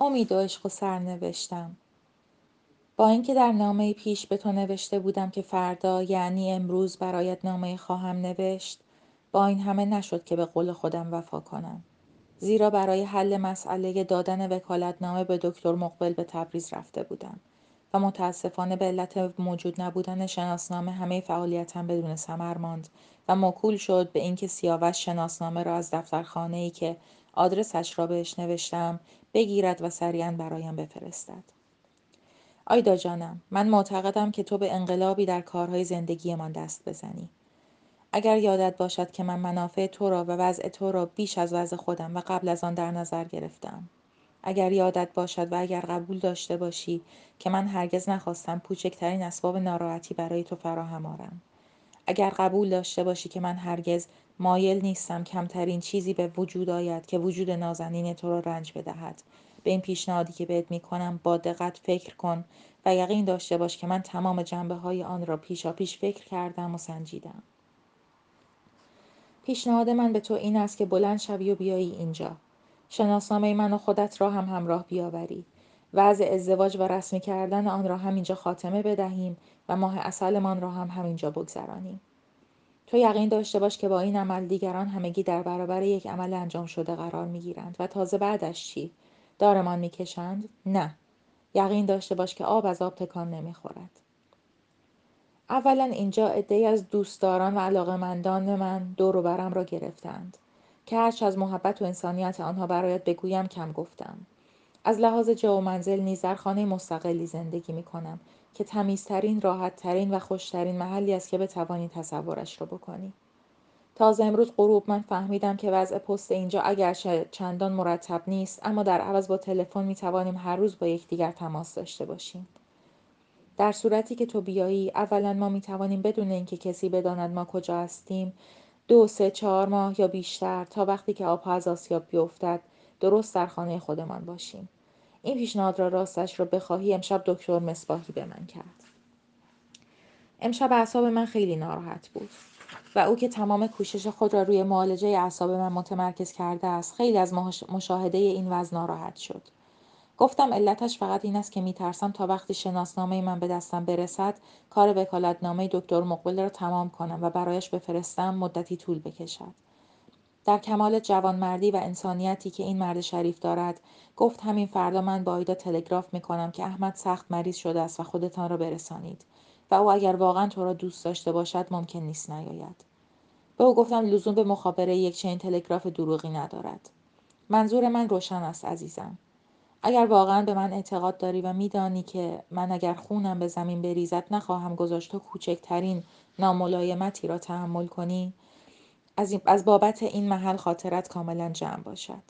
امید و عشق و سرنوشتم. با اینکه در نامه پیش به تو نوشته بودم که فردا یعنی امروز برایت نامه خواهم نوشت با این همه نشد که به قول خودم وفا کنم. زیرا برای حل مسئله دادن وکالتنامه به دکتر مقبل به تبریز رفته بودم و متاسفانه به علت موجود نبودن شناسنامه همه فعالیتم بدون ثمر ماند و موکول شد به اینکه سیاوش شناسنامه را از دفترخانه ای که آدرسش را بهش نوشتم بگیرد و سریعا برایم بفرستد. آیدا جانم من معتقدم که تو به انقلابی در کارهای زندگیمان دست بزنی. اگر یادت باشد که من منافع تو را و وضع تو را بیش از وضع خودم و قبل از آن در نظر گرفتم. اگر یادت باشد و اگر قبول داشته باشی که من هرگز نخواستم کوچکترین اسباب ناراحتی برای تو فراهم آرم. اگر قبول داشته باشی که من هرگز مایل نیستم کمترین چیزی به وجود آید که وجود نازنین تو را رنج بدهد به این پیشنهادی که بهت می کنم با دقت فکر کن و یقین داشته باش که من تمام جنبه های آن را پیشا پیش فکر کردم و سنجیدم. پیشنهاد من به تو این است که بلند شوی و بیایی اینجا. شناسنامه من و خودت را هم همراه بیاوری. وضع ازدواج و رسمی کردن آن را همینجا خاتمه بدهیم و ماه اصلمان را هم همینجا بگذرانیم. تو یقین داشته باش که با این عمل دیگران همگی در برابر یک عمل انجام شده قرار می گیرند و تازه بعدش چی؟ دارمان می‌کشند؟ نه. یقین داشته باش که آب از آب تکان نمی‌خورد. اولا اینجا عدهای از دوستداران و علاقمندان من دور و برم را گرفتند که هرچه از محبت و انسانیت آنها برایت بگویم کم گفتم از لحاظ جا و منزل نیز در خانه مستقلی زندگی می کنم که تمیزترین، راحتترین و خوشترین محلی است که بتوانی تصورش را بکنی. تازه امروز غروب من فهمیدم که وضع پست اینجا اگرچه چندان مرتب نیست اما در عوض با تلفن می توانیم هر روز با یکدیگر تماس داشته باشیم در صورتی که تو بیایی اولا ما می توانیم بدون اینکه کسی بداند ما کجا هستیم دو سه چهار ماه یا بیشتر تا وقتی که آبها از آسیاب بیفتد درست در خانه خودمان باشیم این پیشنهاد را راستش را بخواهی امشب دکتر مصباحی به من کرد. امشب اعصاب من خیلی ناراحت بود و او که تمام کوشش خود را روی معالجه اعصاب من متمرکز کرده است خیلی از مشاهده این وضع ناراحت شد. گفتم علتش فقط این است که میترسم تا وقتی شناسنامه من به دستم برسد کار وکالتنامه دکتر مقبل را تمام کنم و برایش بفرستم مدتی طول بکشد. در کمال جوانمردی و انسانیتی که این مرد شریف دارد گفت همین فردا من با آیدا تلگراف می‌کنم که احمد سخت مریض شده است و خودتان را برسانید و او اگر واقعا تو را دوست داشته باشد ممکن نیست نیاید. به او گفتم لزوم به مخابره یک چنین تلگراف دروغی ندارد. منظور من روشن است عزیزم. اگر واقعا به من اعتقاد داری و میدانی که من اگر خونم به زمین بریزد نخواهم گذاشت تو کوچکترین ناملایمتی را تحمل کنی؟ از, از بابت این محل خاطرت کاملا جمع باشد.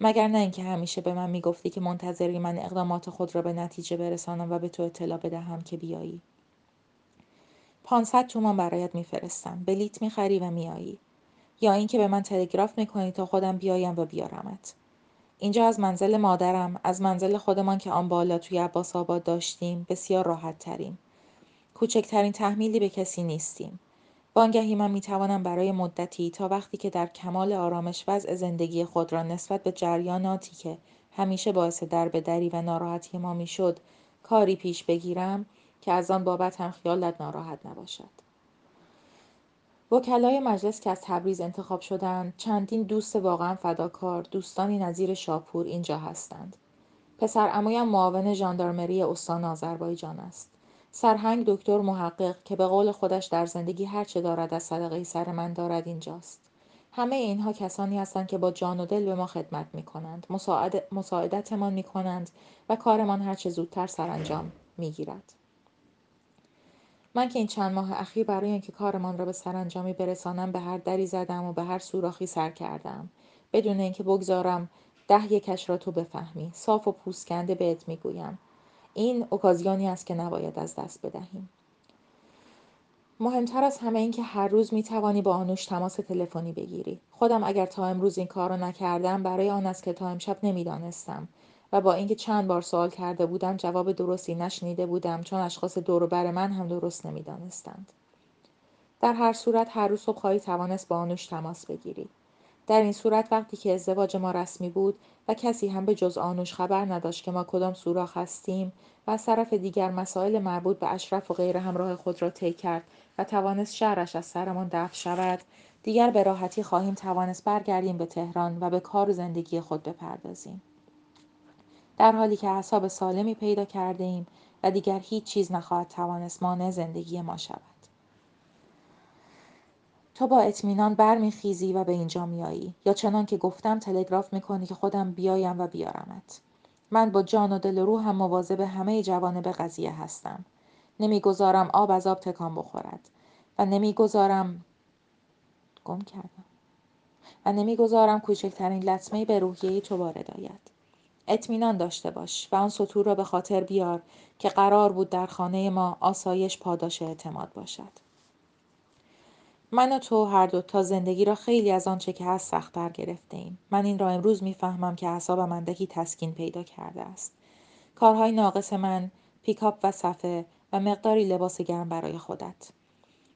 مگر نه اینکه همیشه به من می‌گفتی که منتظری من اقدامات خود را به نتیجه برسانم و به تو اطلاع بدهم که بیایی. 500 تومان برایت میفرستم. بلیت می‌خری و میایی یا اینکه به من تلگراف می‌کنی تا خودم بیایم و بیارمت. اینجا از منزل مادرم از منزل خودمان که آن بالا توی عباس آباد داشتیم بسیار راحت تریم کوچکترین تحمیلی به کسی نیستیم. وانگهی من می‌توانم برای مدتی تا وقتی که در کمال آرامش وضع زندگی خود را نسبت به جریاناتی که همیشه باعث در به دری و ناراحتی ما می‌شد کاری پیش بگیرم که از آن بابت هم خیالت ناراحت نباشد. وکلای مجلس که از تبریز انتخاب شدند چندین دوست واقعا فداکار دوستانی نظیر شاپور اینجا هستند. پسر امویم معاون ژاندارمری استان آذربایجان است. سرهنگ دکتر محقق که به قول خودش در زندگی هر چه دارد از صدقه سر من دارد اینجاست. همه اینها کسانی هستند که با جان و دل به ما خدمت می کنند مساعدتمان می کنند و کارمان هر چه زودتر سرانجام می گیرد. من که این چند ماه اخیر برای اینکه کارمان را به سرانجامی برسانم به هر دری زدم و به هر سوراخی سر کردم. بدون اینکه بگذارم ده یکش را تو بفهمی. صاف و پوسکنده بهت می‌گویم. این اوکازیونی است که نباید از دست بدهیم. مهمتر از همه این که هر روز می توانی با آنوش تماس تلفنی بگیری. خودم اگر تا امروز این کار را نکردم برای آن است که تا امشب نمی‌دانستم و با اینکه چند بار سوال کرده بودم جواب درستی نشنیده بودم چون اشخاص دور بر من هم درست نمی‌دانستند. در هر صورت هر روز صبح خواهی توانست با آنوش تماس بگیری. در این صورت وقتی که ازدواج ما رسمی بود و کسی هم به جز آنوش خبر نداشت که ما کدام سوراخ هستیم و از طرف دیگر مسائل مربوط به اشرف و غیر همراه خود را طی کرد و توانست شهرش از سرمان دفع شود. دیگر به راحتی خواهیم توانست برگردیم به تهران و به کار و زندگی خود بپردازیم. در حالی که اعصاب سالمی پیدا کرده ایم و دیگر هیچ چیز نخواهد توانست مانع زندگی ما شود. تو با اطمینان برمیخیزی و به اینجا میایی یا چنان که گفتم تلگراف می‌کنی که خودم بیایم و بیارمت. من با جان و دل و روحم مواظب همه جوانب قضیه هستم. نمی‌گذارم آب از آب تکان بخورد و نمی‌گذارم گم کردم. و نمی‌گذارم کوچکترین لطمه به روحیه تو وارد آید. اطمینان داشته باش و آن سطور را به خاطر بیار که قرار بود در خانه ما آسایش پاداش اعتماد باشد. من و تو هر دو تا زندگی را خیلی از آنچه که هست سختتر گرفته ایم. من این را امروز می‌فهمم که اعصابم اندکی تسکین پیدا کرده است. کارهای ناقص من، پیکاپ و صفه و مقداری لباس گرم برای خودت.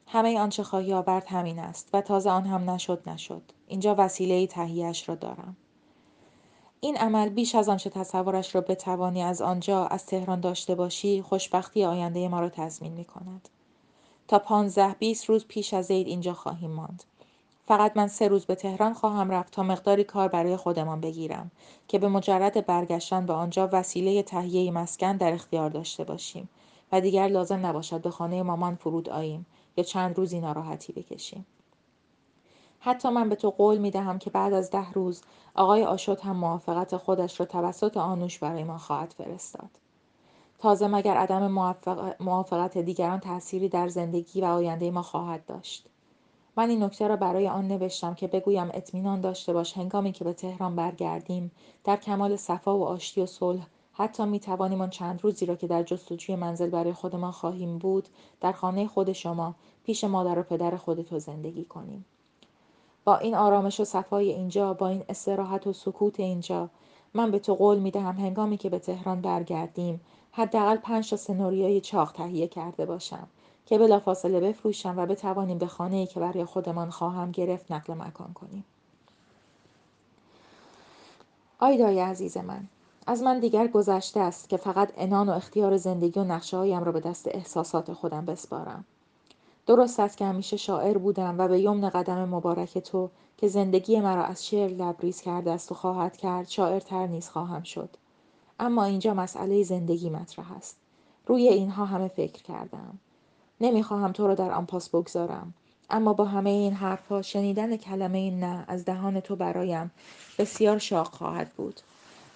همه آنچه خواهی آورد همین است و تازه آن هم نشد نشد. اینجا وسیله تهیهش را دارم. این عمل بیش از آنچه تصورش را بتوانی از آنجا از تهران داشته باشی خوشبختی آینده ما را تضمین می کند. تا پانزده بیست روز پیش از عید اینجا خواهیم ماند. فقط من سه روز به تهران خواهم رفت تا مقداری کار برای خودمان بگیرم که به مجرد برگشتن به آنجا وسیله تهیه مسکن در اختیار داشته باشیم و دیگر لازم نباشد به خانه مامان فرود آییم یا چند روزی ناراحتی بکشیم. حتی من به تو قول می دهم که بعد از ده روز آقای آشد هم موافقت خودش را توسط آنوش برای ما خواهد فرستاد. تازه مگر عدم موافقت دیگران تأثیری در زندگی و آینده ما خواهد داشت؟ من این نکته را برای آن نوشتم که بگویم اطمینان داشته باش. هنگامی که به تهران برگردیم در کمال صفا و آشتی و صلح حتی می توانیم آن چند روزی را که در جستجوی منزل برای خودمان خواهیم بود در خانه خود شما پیش مادر و پدر خودتو زندگی کنیم. با این آرامش و صفای اینجا با این استراحت و سکوت اینجا من به تو قول می دهم هنگامی که به تهران برگردیم حداقل پنج تا سنوریای چاق تهیه کرده باشم که بلافاصله بفروشم و بتوانیم به خانه ای که برای خودمان خواهم گرفت نقل مکان کنیم. آیدای عزیز من از من دیگر گذشته است که فقط انان و اختیار زندگی و نقشه هایم را به دست احساسات خودم بسپارم. درست است که همیشه شاعر بودم و به یمن قدم مبارک تو که زندگی مرا از شعر لبریز کرده است و خواهد کرد شاعرتر نیز خواهم شد. اما اینجا مسئله زندگی مطرح است. روی اینها همه فکر کردم. نمی‌خواهم تو را در آن پاس بگذارم. اما با همه این حرفها شنیدن کلمه نه از دهان تو برایم بسیار شاق خواهد بود.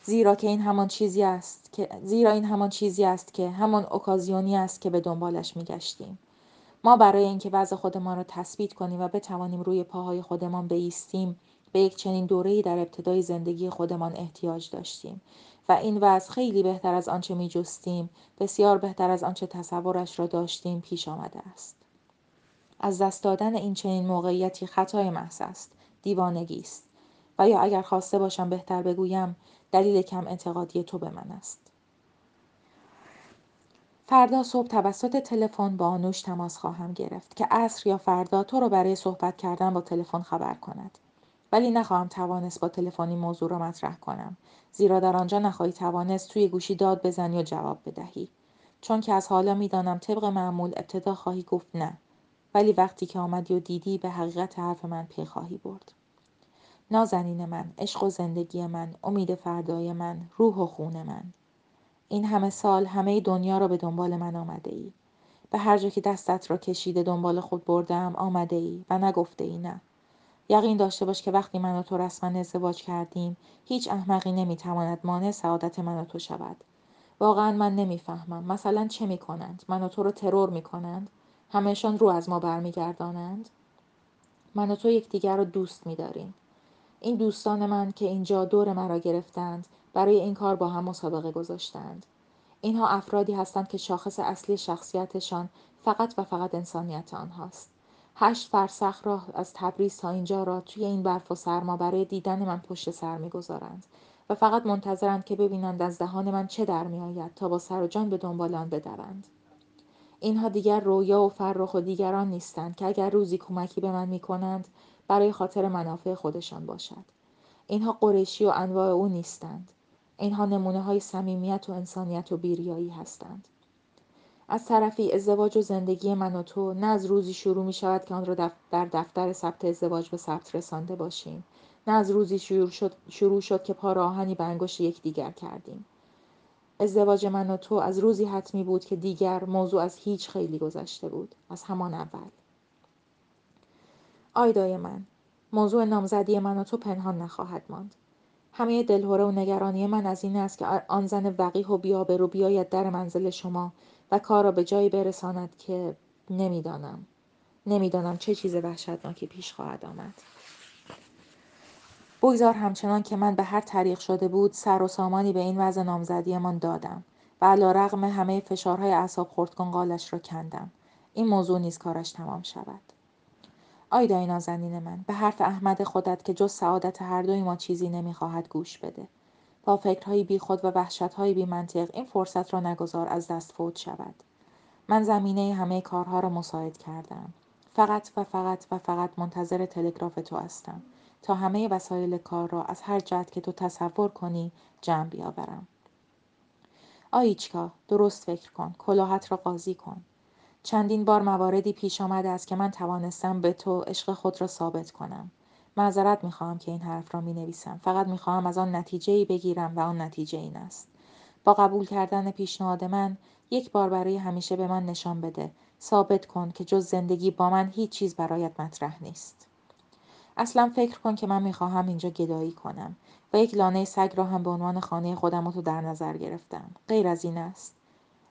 زیرا که این همان چیزی است که زیرا این همان چیزی است که همان اوکازیونی است که به دنبالش میگشتیم. ما برای اینکه وضع خودمان را تثبیت کنیم و بتوانیم روی پاهای خودمان بایستیم به یک چنین دوره‌ای در ابتدای زندگی خودمان احتیاج داشتیم. و این وضع خیلی بهتر از آنچه می جستیم بسیار بهتر از آنچه تصورش را داشتیم پیش آمده است. از دست دادن این چنین موقعیتی خطای محض است دیوانگی است. و یا اگر خواسته باشم بهتر بگویم دلیل کم اعتقادی تو به من است. فردا صبح توسط تلفن با آنوش تماس خواهم گرفت که عصر یا فردا تو رو برای صحبت کردن با تلفن خبر کند. ولی نخواهم توانست با تلفنی موضوع را مطرح کنم. زیرا در آنجا نخواهی توانست توی گوشی داد بزنی و جواب بدهی. چون که از حالا می‌دانم طبق معمول ابتدا خواهی گفت نه. ولی وقتی که آمدی و دیدی به حقیقت حرف من پی خواهی برد. نازنین من عشق و زندگی من امید فردای من روح و خون من. این همه سال همه دنیا را به دنبال من آمده ای. به هر جا که دستت را کشیده دنبال خود بردم آمده ای و نگفته ای نه. یقین داشته باش که وقتی من و تو رسما ازدواج کردیم هیچ احمقی نمی‌تواند مانع سعادت من و تو شود. واقعا من نمی‌فهمم. مثلا چه می‌کنند؟ من و تو رو ترور می‌کنند؟ همهشان رو از ما برمیگردانند؟ من و تو یکدیگر را دوست میداریم. این دوستان من که اینجا دور مرا گرفتند برای این کار با هم مسابقه گذاشتند. اینها افرادی هستند که شاخص اصلی شخصیتشان فقط و فقط انسانیت آنهاست. هشت فرسخ راه از تبریز تا اینجا را توی این برف و سرما برای دیدن من پشت سر می‌گذارند و فقط منتظرند که ببینند از دهان من چه در میآید تا با سر و جان به دنبال آن بدوند. اینها دیگر رویا و فرخ و دیگران نیستند که اگر روزی کمکی به من می کنند برای خاطر منافع خودشان باشد. اینها قریشی و انواع او نیستند. اینها نمونه های صمیمیت و انسانیت و بیریایی هستند. از طرفی ازدواج و زندگی من و تو نه از روزی شروع می شود که آن را در دفتر ثبت ازدواج به ثبت رسانده باشیم نه از روزی شروع شد, شروع شد که پا راهنی به انگشت یکدیگر کردیم. ازدواج من و تو از روزی حتمی بود که دیگر موضوع از هیچ خیلی گذشته بود از همان اول. آیدای من موضوع نامزدی من و تو پنهان نخواهد ماند. همه دلهوره و نگرانی من از این است که آن زن وقیح و بیابرو بیاید در منزل شما و کار را به جایی برساند که نمی‌دانم. نمی‌دانم چه چیز وحشتناکی پیش خواهد آمد. بگذار همچنان که من به هر طریق شده بود سر و سامانی به این وضع نامزدیمان دادم و علا رغم همه فشارهای اعصاب خردکن قالش را کندم. این موضوع نیز کارش تمام شود. آیدای نازنین من به حرف احمد خودت که جز سعادت هر دوی ما چیزی نمی‌خواهد گوش بده. با فکرهایی بیخود و وحشتهایی بیمنطق این فرصت را نگذار از دست فوت شود. من زمینه همه کارها را مساعد کردم. فقط و فقط و فقط منتظر تلگراف تو هستم. تا همه وسایل کار را از هر جهت که تو تصور کنی جمع بیاورم. آیچکا درست فکر کن. کلاهت را قاضی کن. چندین بار مواردی پیش آمده است که من توانستم به تو عشق خود را ثابت کنم. معذرت می‌خواهم که این حرف را می نویسم فقط می‌خواهم از آن نتیجه ای بگیرم و آن نتیجه این است. با قبول کردن پیشنهاد من یک بار برای همیشه به من نشان بده. ثابت کن که جز زندگی با من هیچ چیز برایت مطرح نیست. اصلا فکر کن که من می‌خواهم اینجا گدایی کنم و یک لانه سگ را هم به عنوان خانه خودم تو در نظر گرفتم. غیر از این است.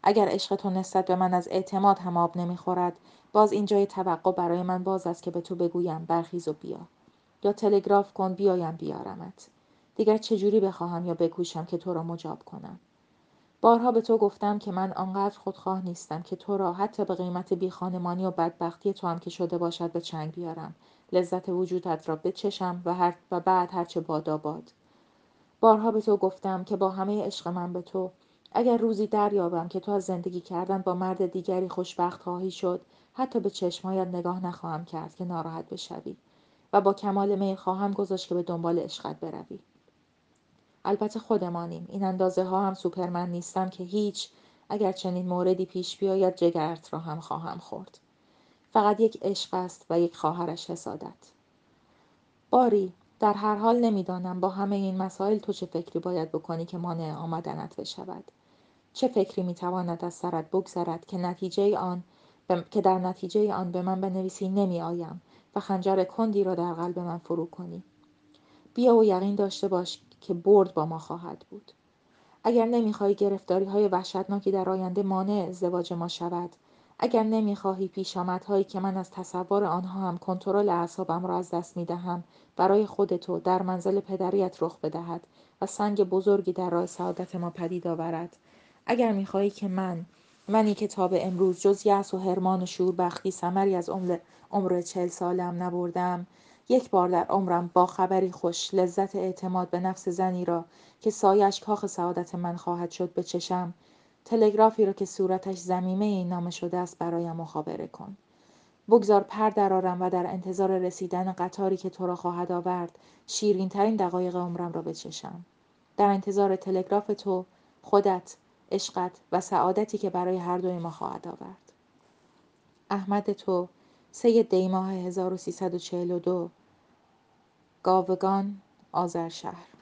اگر عشق تو نسبت به من از اعتماد هم آب نمی‌خورد باز اینجای توقع برای من باز است که به تو بگویم برخیز و بیا. یا تلگراف کن بیایم بیارمت. دیگر چجوری بخواهم یا بکوشم که تو را مجاب کنم؟ بارها به تو گفتم که من آنقدر خودخواه نیستم که تو را حتی به قیمت بیخانمانی و بدبختی تو هم که شده باشد به چنگ بیارم. لذت وجودت را بچشم و, هر و بعد هرچه بادا باد. بارها به تو گفتم که با همه عشق من به تو اگر روزی دریابم که تو از زندگی کردن با مرد دیگری خوشبخت خواهی شد حتی به چشمهایت نگاه نخواهم کرد که ناراحت بشوی و با کمال میل خواهم گذاشت که به دنبال عشقت بروی. البته خودمانیم. این اندازه ها هم سوپرمن نیستم که هیچ اگر چنین موردی پیش بیاید جگرت را هم خواهم خورد. فقط یک عشق است و یک خواهرش حسادت. باری در هر حال نمی‌دانم با همه این مسائل تو چه فکری باید بکنی که مانع آمدنت بشود. چه فکری می‌تواند از سرت بگذرد که نتیجه آن که در نتیجه آن به من بنویسی نمی آیم و خنجر کندی را در قلب من فرو کنی. بیا و یقین داشته باش که برد با ما خواهد بود. اگر نمی‌خواهی گرفتاری های وحشتناکی در آینده مانع ازدواج ما شود اگر نمی‌خواهی پیشامدهایی که من از تصور آنها هم کنترل اعصابم را از دست می‌دهم برای خودتو در منزل پدریت رخ بدهد و سنگ بزرگی در راه سعادت ما پدید آورد. اگر می‌خواهی که من منی که تا به امروز جز یأس و حرمان و شوربختی ثمری از عمر عمر چل سالم نبردم یک بار در عمرم با خبری خوش لذت اعتماد به نفس زنی را که سایش کاخ سعادت من خواهد شد به چشم تلگرافی را که صورتش زمیمه این نامه شده است برایم مخابره کن. بگذار پر درآرم و در انتظار رسیدن قطاری که تو را خواهد آورد شیرین ترین دقایق عمرم را بچشم در انتظار تلگراف تو خودت عشقت و سعادتی که برای هر دوی ما خواهد آورد. احمد تو سه دی ماه 1342 گاوگان آذر شهر.